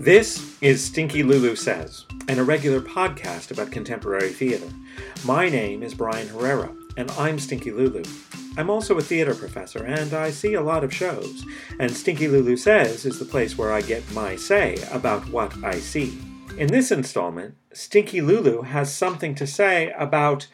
This is Stinky Lulu Says, an irregular podcast about contemporary theater. My name is Brian Herrera, and I'm Stinky Lulu. I'm also a theater professor, and I see a lot of shows, and Stinky Lulu Says is the place where I get my say about what I see. In this installment, Stinky Lulu has something to say about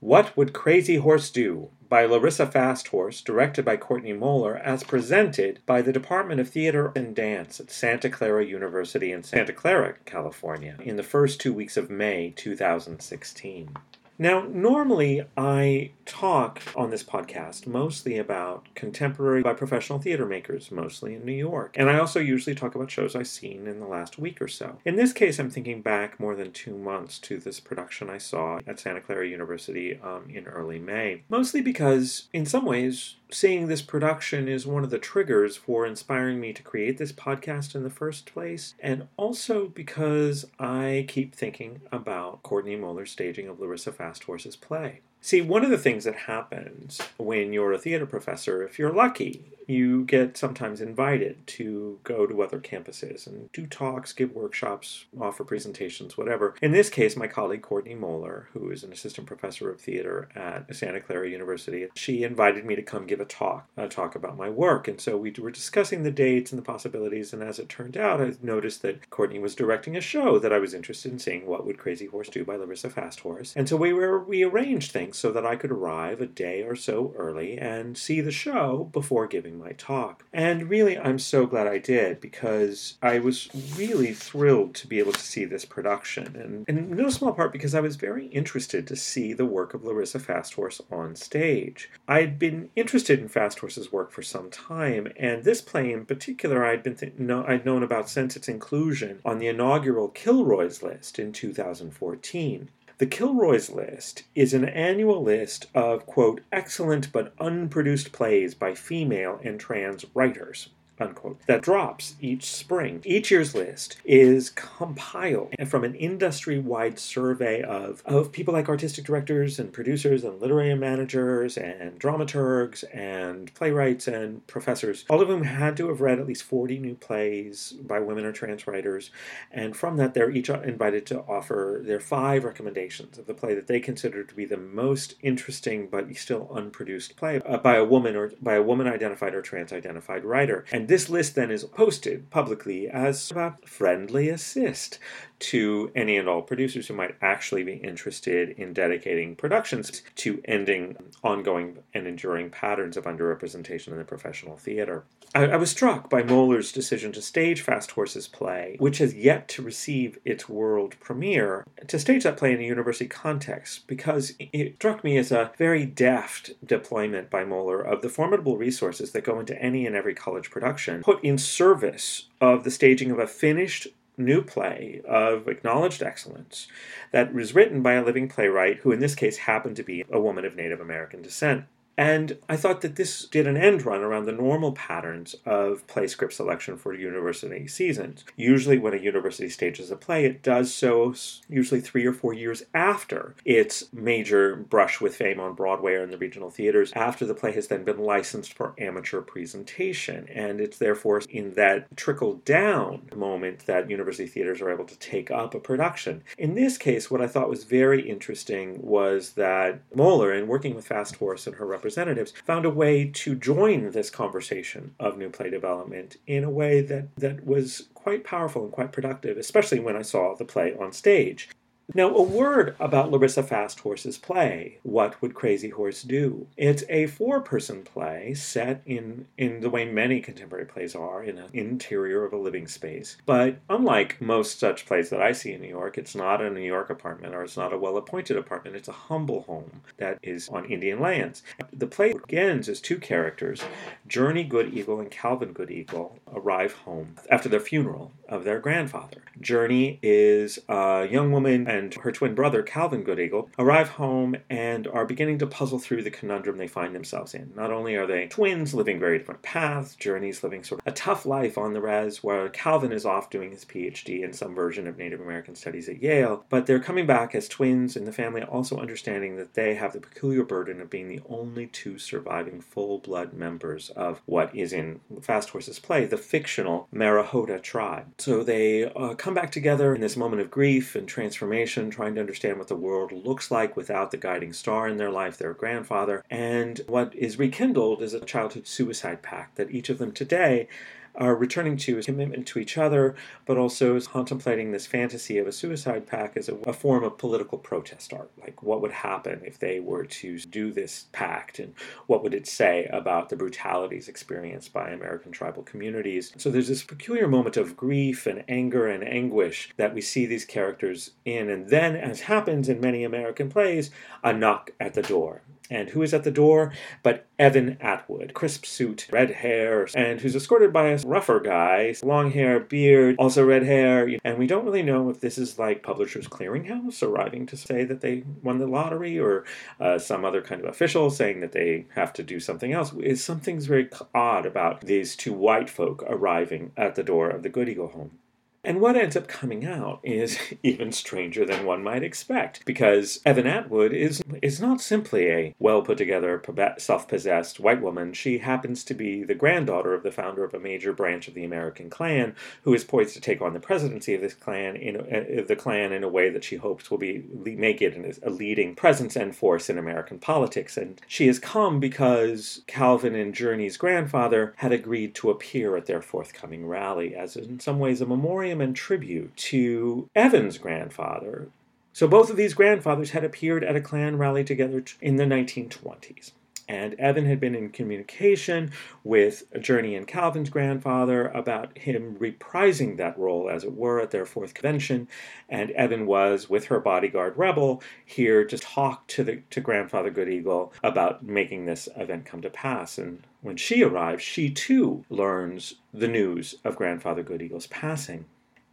What Would Crazy Horse Do? By Larissa FastHorse, directed by Courtney Mohler, as presented by the Department of Theater and Dance at Santa Clara University in Santa Clara, California, in the first two weeks of May 2016. Now, normally I talk on this podcast mostly about contemporary by professional theater makers, mostly in New York. And I also usually talk about shows I've seen in the last week or so. In this case, I'm thinking back more than two months to this production I saw at Santa Clara University um, in early May. Mostly because, in some ways, seeing this production is one of the triggers for inspiring me to create this podcast in the first place, and also because I keep thinking about Courtney Mohler's staging of Larissa FastHorse's play. See, one of the things that happens when you're a theater professor, if you're lucky, you get sometimes invited to go to other campuses and do talks, give workshops, offer presentations, whatever. In this case, my colleague Courtney Mohler, who is an assistant professor of theater at Santa Clara University, she invited me to come give a talk, a talk about my work. And so we were discussing the dates and the possibilities. And as it turned out, I noticed that Courtney was directing a show that I was interested in seeing, What Would Crazy Horse Do by Larissa FastHorse. And so we were we arranged things so that I could arrive a day or so early and see the show before giving my talk. And really, I'm so glad I did because I was really thrilled to be able to see this production. And, in no small part because I was very interested to see the work of Larissa FastHorse on stage. I'd been interested in FastHorse's work for some time, and this play in particular I'd been th- no, I'd known about since its inclusion on the inaugural Kilroy's list in 2014. The Kilroy's List is an annual list of, quote, excellent but unproduced plays by female and trans writers unquote, that drops each spring. Each year's list is compiled from an industry wide survey of, of people like artistic directors and producers and literary managers and dramaturgs and playwrights and professors, all of whom had to have read at least 40 new plays by women or trans writers. And from that, they're each invited to offer their five recommendations of the play that they consider to be the most interesting but still unproduced play uh, by a woman or by a woman identified or trans identified writer. And this list then is posted publicly as a friendly assist to any and all producers who might actually be interested in dedicating productions to ending ongoing and enduring patterns of underrepresentation in the professional theater. I, I was struck by Mohler's decision to stage FastHorse's play, which has yet to receive its world premiere, to stage that play in a university context, because it struck me as a very deft deployment by Mohler of the formidable resources that go into any and every college production, put in service of the staging of a finished new play of acknowledged excellence that was written by a living playwright who, in this case, happened to be a woman of Native American descent. And I thought that this did an end run around the normal patterns of play script selection for university seasons. Usually, when a university stages a play, it does so usually three or four years after its major brush with fame on Broadway or in the regional theaters, after the play has then been licensed for amateur presentation. And it's therefore in that trickle down moment that university theaters are able to take up a production. In this case, what I thought was very interesting was that Mohler, in working with FastHorse and her representatives found a way to join this conversation of new play development in a way that, that was quite powerful and quite productive, especially when I saw the play on stage. Now, a word about Larissa FastHorse's play, What Would Crazy Horse Do? It's a four person play set in, in the way many contemporary plays are, in an interior of a living space. But unlike most such plays that I see in New York, it's not a New York apartment or it's not a well appointed apartment. It's a humble home that is on Indian lands. The play begins as two characters, Journey Good Eagle and Calvin Good Eagle, arrive home after the funeral of their grandfather. Journey is a young woman and her twin brother, Calvin Goodeagle, arrive home and are beginning to puzzle through the conundrum they find themselves in. Not only are they twins living very different paths, Journey's living sort of a tough life on the res, where Calvin is off doing his PhD in some version of Native American studies at Yale, but they're coming back as twins in the family, also understanding that they have the peculiar burden of being the only two surviving full blood members of what is in Fast Horses Play, the fictional Marahota tribe. So they uh, come back together in this moment of grief and transformation, trying to understand what the world looks like without the guiding star in their life, their grandfather. And what is rekindled is a childhood suicide pact that each of them today are returning to a commitment to each other, but also is contemplating this fantasy of a suicide pact as a, a, form of political protest art. Like, what would happen if they were to do this pact, and what would it say about the brutalities experienced by American tribal communities? So, there's this peculiar moment of grief and anger and anguish that we see these characters in, and then, as happens in many American plays, a knock at the door. And who is at the door but Evan Atwood? Crisp suit, red hair, and who's escorted by a rougher guy, long hair, beard, also red hair. And we don't really know if this is like Publishers Clearinghouse arriving to say that they won the lottery or uh, some other kind of official saying that they have to do something else. Is something's very odd about these two white folk arriving at the door of the Goodeagle home. And what ends up coming out is even stranger than one might expect, because Evan Atwood is, is not simply a well put together, self possessed white woman. She happens to be the granddaughter of the founder of a major branch of the American Klan, who is poised to take on the presidency of this Klan in uh, the Klan in a way that she hopes will be make it a leading presence and force in American politics. And she has come because Calvin and Journey's grandfather had agreed to appear at their forthcoming rally as, in some ways, a memorial and tribute to Evan's grandfather. So both of these grandfathers had appeared at a Klan rally together in the 1920s. And Evan had been in communication with Journey and Calvin's grandfather about him reprising that role, as it were, at their fourth convention. And Evan was, with her bodyguard Rebel, here to talk to, the, to Grandfather Goodeagle about making this event come to pass. And when she arrives, she too learns the news of Grandfather Goodeagle's passing.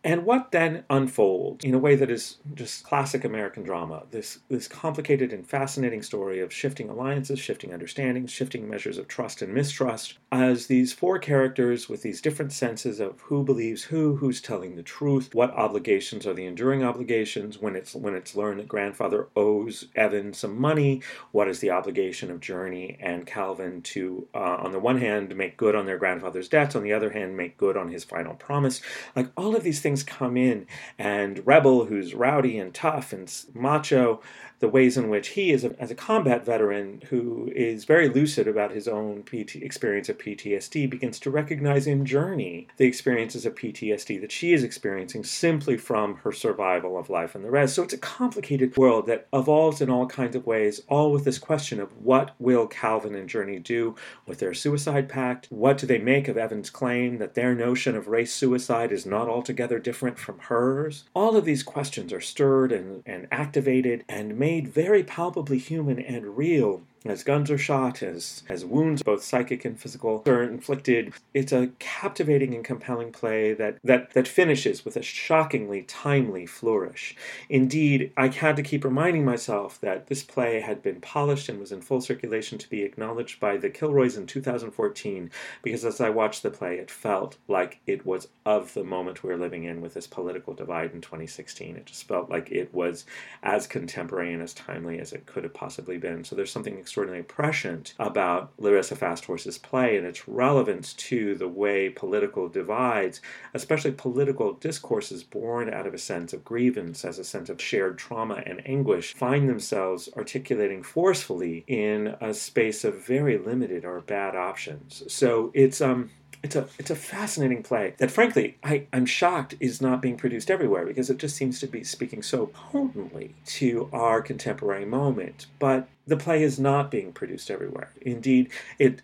And what then unfolds in a way that is just classic American drama, this, this complicated and fascinating story of shifting alliances, shifting understandings, shifting measures of trust and mistrust, as these four characters with these different senses of who believes who, who's telling the truth, what obligations are the enduring obligations when it's when it's learned that grandfather owes Evan some money, what is the obligation of Journey and Calvin to, uh, on the one hand, make good on their grandfather's debts, on the other hand, make good on his final promise. Like all of these things things come in, and Rebel, who's rowdy and tough and macho, the ways in which he is a, as a combat veteran who is very lucid about his own PT, experience of PTSD begins to recognize in Journey the experiences of PTSD that she is experiencing simply from her survival of life and the rest. So it's a complicated world that evolves in all kinds of ways, all with this question of what will Calvin and Journey do with their suicide pact? What do they make of Evan's claim that their notion of race suicide is not altogether different from hers? All of these questions are stirred and, and activated and made made very palpably human and real as guns are shot, as, as wounds, both psychic and physical, are inflicted. It's a captivating and compelling play that, that, that finishes with a shockingly timely flourish. Indeed, I had to keep reminding myself that this play had been polished and was in full circulation to be acknowledged by the Kilroys in 2014, because as I watched the play, it felt like it was of the moment we we're living in with this political divide in 2016. It just felt like it was as contemporary and as timely as it could have possibly been. So there's something extraordinarily prescient about Larissa FastHorse's play and its relevance to the way political divides, especially political discourses born out of a sense of grievance, as a sense of shared trauma and anguish, find themselves articulating forcefully in a space of very limited or bad options. So it's um it's a it's a fascinating play that frankly I, I'm shocked is not being produced everywhere because it just seems to be speaking so potently to our contemporary moment. But the play is not being produced everywhere. Indeed, it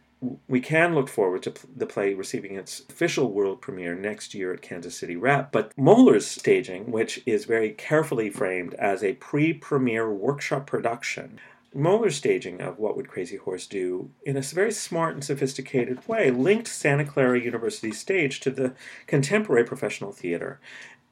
we can look forward to the play receiving its official world premiere next year at Kansas City Rep. But Mohler's staging, which is very carefully framed as a pre premiere workshop production, Mohler's staging of What Would Crazy Horse Do in a very smart and sophisticated way linked Santa Clara University stage to the contemporary professional theater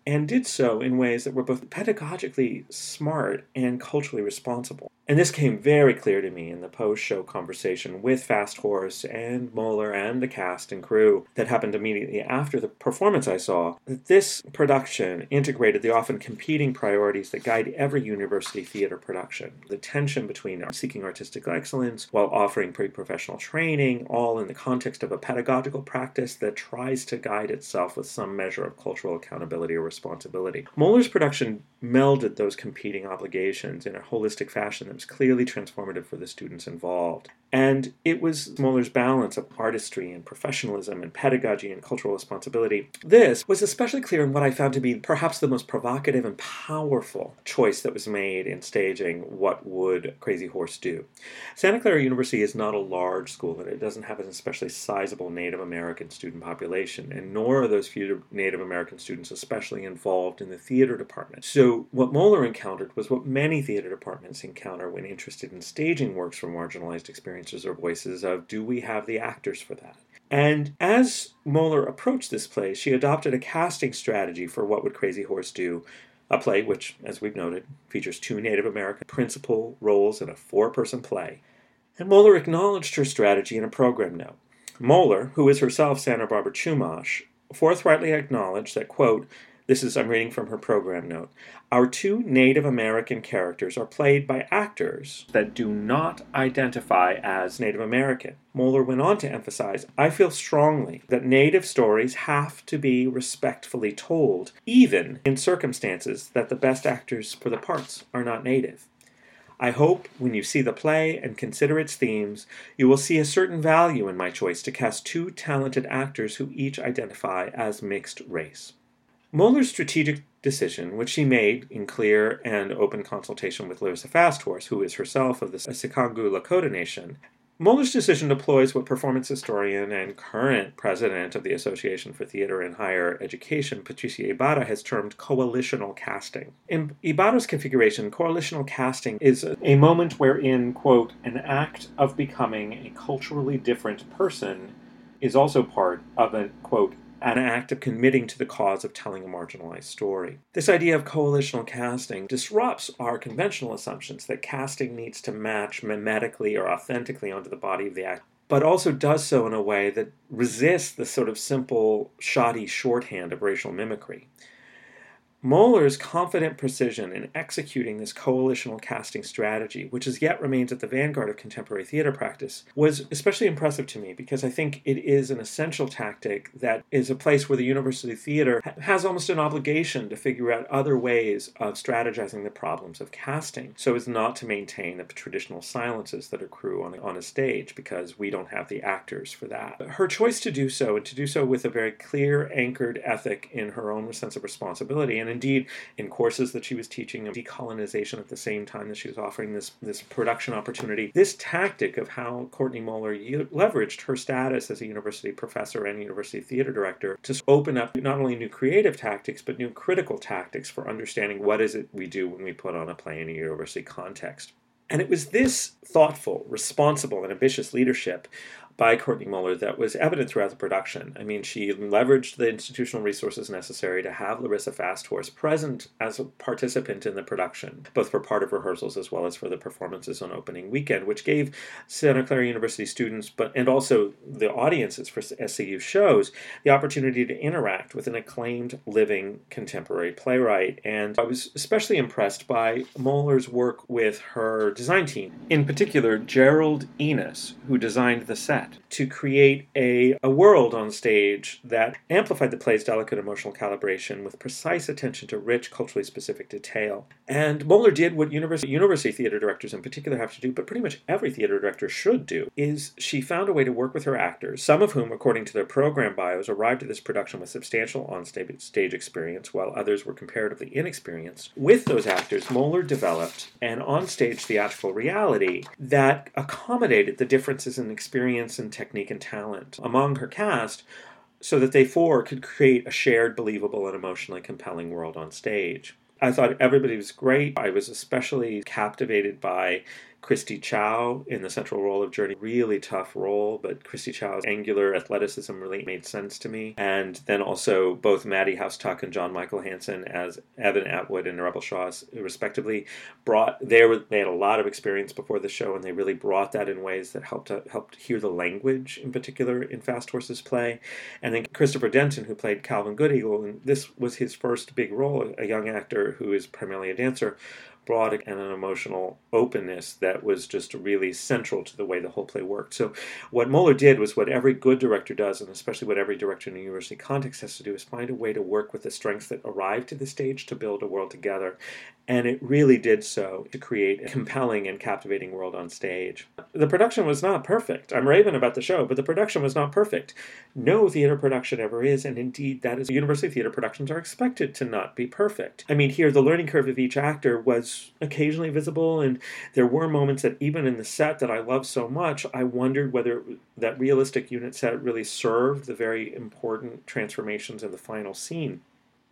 and did so in ways that were both pedagogically smart and culturally responsible. And this came very clear to me in the post show conversation with FastHorse and Mohler and the cast and crew that happened immediately after the performance I saw. That this production integrated the often competing priorities that guide every university theater production the tension between seeking artistic excellence while offering pre professional training, all in the context of a pedagogical practice that tries to guide itself with some measure of cultural accountability or responsibility. Mohler's production melded those competing obligations in a holistic fashion that was clearly transformative for the students involved. And it was Mohler's balance of artistry and professionalism and pedagogy and cultural responsibility. This was especially clear in what I found to be perhaps the most provocative and powerful choice that was made in staging What Would Crazy Horse Do? Santa Clara University is not a large school and it doesn't have an especially sizable Native American student population, and nor are those few Native American students especially involved in the theater department. So, what Mohler encountered was what many theater departments encounter when interested in staging works for marginalized experiences experiences or voices of do we have the actors for that? And as Mohler approached this play, she adopted a casting strategy for What Would Crazy Horse Do? A play which, as we've noted, features two Native American principal roles in a four person play. And Mohler acknowledged her strategy in a program note. Mohler, who is herself Santa Barbara Chumash, forthrightly acknowledged that, quote, this is, I'm reading from her program note. Our two Native American characters are played by actors that do not identify as Native American. Mohler went on to emphasize I feel strongly that Native stories have to be respectfully told, even in circumstances that the best actors for the parts are not Native. I hope when you see the play and consider its themes, you will see a certain value in my choice to cast two talented actors who each identify as mixed race. Mohler's strategic decision, which she made in clear and open consultation with Larissa FastHorse, who is herself of the Sicangu Lakota Nation, Mohler's decision deploys what performance historian and current president of the Association for Theater and Higher Education, Patricia Ybarra, has termed coalitional casting. In Ybarra's configuration, coalitional casting is a moment wherein, quote, an act of becoming a culturally different person is also part of a, quote, an act of committing to the cause of telling a marginalized story. This idea of coalitional casting disrupts our conventional assumptions that casting needs to match mimetically or authentically onto the body of the act but also does so in a way that resists the sort of simple, shoddy shorthand of racial mimicry. Mohler's confident precision in executing this coalitional casting strategy, which as yet remains at the vanguard of contemporary theater practice, was especially impressive to me because I think it is an essential tactic that is a place where the university theater has almost an obligation to figure out other ways of strategizing the problems of casting so as not to maintain the traditional silences that accrue on, on a stage because we don't have the actors for that. But her choice to do so and to do so with a very clear, anchored ethic in her own sense of responsibility and indeed, in courses that she was teaching decolonization at the same time that she was offering this, this production opportunity, this tactic of how Courtney Mohler leveraged her status as a university professor and university theater director to open up not only new creative tactics, but new critical tactics for understanding what is it we do when we put on a play in a university context. And it was this thoughtful, responsible, and ambitious leadership by Courtney Mohler that was evident throughout the production. I mean, she leveraged the institutional resources necessary to have Larissa FastHorse present as a participant in the production, both for part of rehearsals as well as for the performances on opening weekend, which gave Santa Clara University students, but and also the audiences for SCU shows, the opportunity to interact with an acclaimed living contemporary playwright. And I was especially impressed by Mohler's work with her design team, in particular Gerald Enos, who designed the set that to create a, a world on stage that amplified the play's delicate emotional calibration with precise attention to rich, culturally specific detail. And Mohler did what university, university theater directors in particular have to do, but pretty much every theater director should do, is she found a way to work with her actors, some of whom, according to their program bios, arrived at this production with substantial on-stage experience, while others were comparatively inexperienced. With those actors, Mohler developed an on-stage theatrical reality that accommodated the differences in experience and technique and talent among her cast so that they four could create a shared, believable, and emotionally compelling world on stage. I thought everybody was great. I was especially captivated by Christy Chow in the central role of Journey. Really tough role, but Christy Chow's angular athleticism really made sense to me. And then also both Maddie House-Tuck and John Michael Hansen as Evan Atwood and Rebel Shaws, respectively, brought they were they had a lot of experience before the show, and they really brought that in ways that helped to, helped hear the language in particular in Fast Horses play. And then Christopher Denton, who played Calvin Goodeagle, and this was his first big role, a young actor who is primarily a dancer brought and an emotional openness that was just really central to the way the whole play worked. So, what Mohler did was what every good director does, and especially what every director in a university context has to do, is find a way to work with the strengths that arrive to the stage to build a world together. And it really did so to create a compelling and captivating world on stage. The production was not perfect. I'm raving about the show, but the production was not perfect. No theater production ever is, and indeed, that is university theater productions are expected to not be perfect. I mean, here, the learning curve of each actor was occasionally visible, and there were moments that even in the set that I love so much, I wondered whether that realistic unit set really served the very important transformations in the final scene.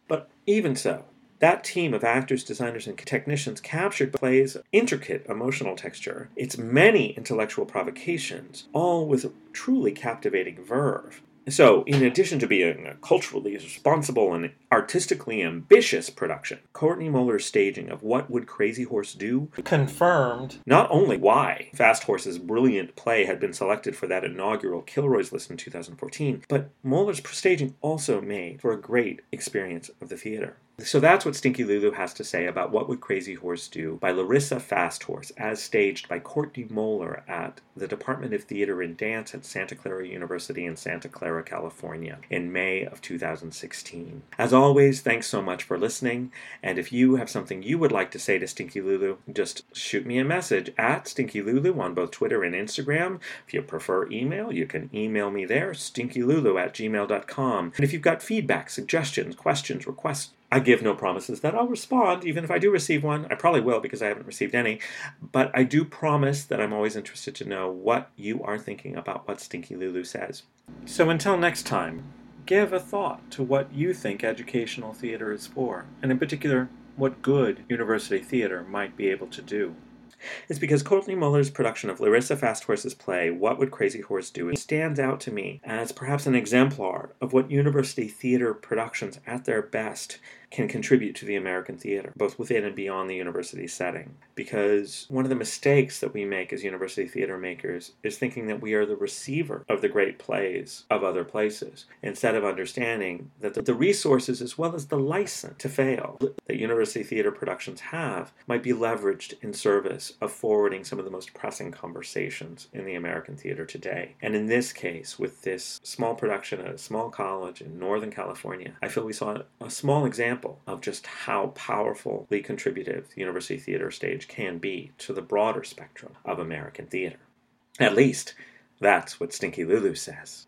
But even so, that team of actors, designers, and technicians captured play's intricate emotional texture, its many intellectual provocations, all with a truly captivating verve. So, in addition to being a culturally responsible and artistically ambitious production, Courtney Mohler's staging of What Would Crazy Horse Do confirmed not only why FastHorse's brilliant play had been selected for that inaugural Kilroy's list in 2014, but Mohler's staging also made for a great experience of the theater. So that's what Stinky Lulu has to say about What Would Crazy Horse Do by Larissa FastHorse, as staged by Courtney Mohler at the Department of Theater and Dance at Santa Clara University in Santa Clara, California, in May of 2016. As always, thanks so much for listening, and if you have something you would like to say to Stinky Lulu, just shoot me a message at Stinky Lulu on both Twitter and Instagram. If you prefer email, you can email me there, stinkylulu at gmail.com. And if you've got feedback, suggestions, questions, requests, I give no promises that I'll respond, even if I do receive one. I probably will because I haven't received any. But I do promise that I'm always interested to know what you are thinking about what Stinky Lulu says. So until next time, give a thought to what you think educational theater is for, and in particular, what good university theater might be able to do It's because Courtney Mohler's production of Larissa FastHorse's play, What Would Crazy Horse Do, stands out to me as perhaps an exemplar of what university theater productions at their best can contribute to the American theater, both within and beyond the university setting. Because one of the mistakes that we make as university theater makers is thinking that we are the receiver of the great plays of other places, instead of understanding that the resources as well as the license to fail that university theater productions have might be leveraged in service of forwarding some of the most pressing conversations in the American theater today. And in this case, with this small production at a small college in Northern California, I feel we saw a small example example of just how powerfully contributive the University Theater stage can be to the broader spectrum of American theater. At least, that's what Stinky Lulu says.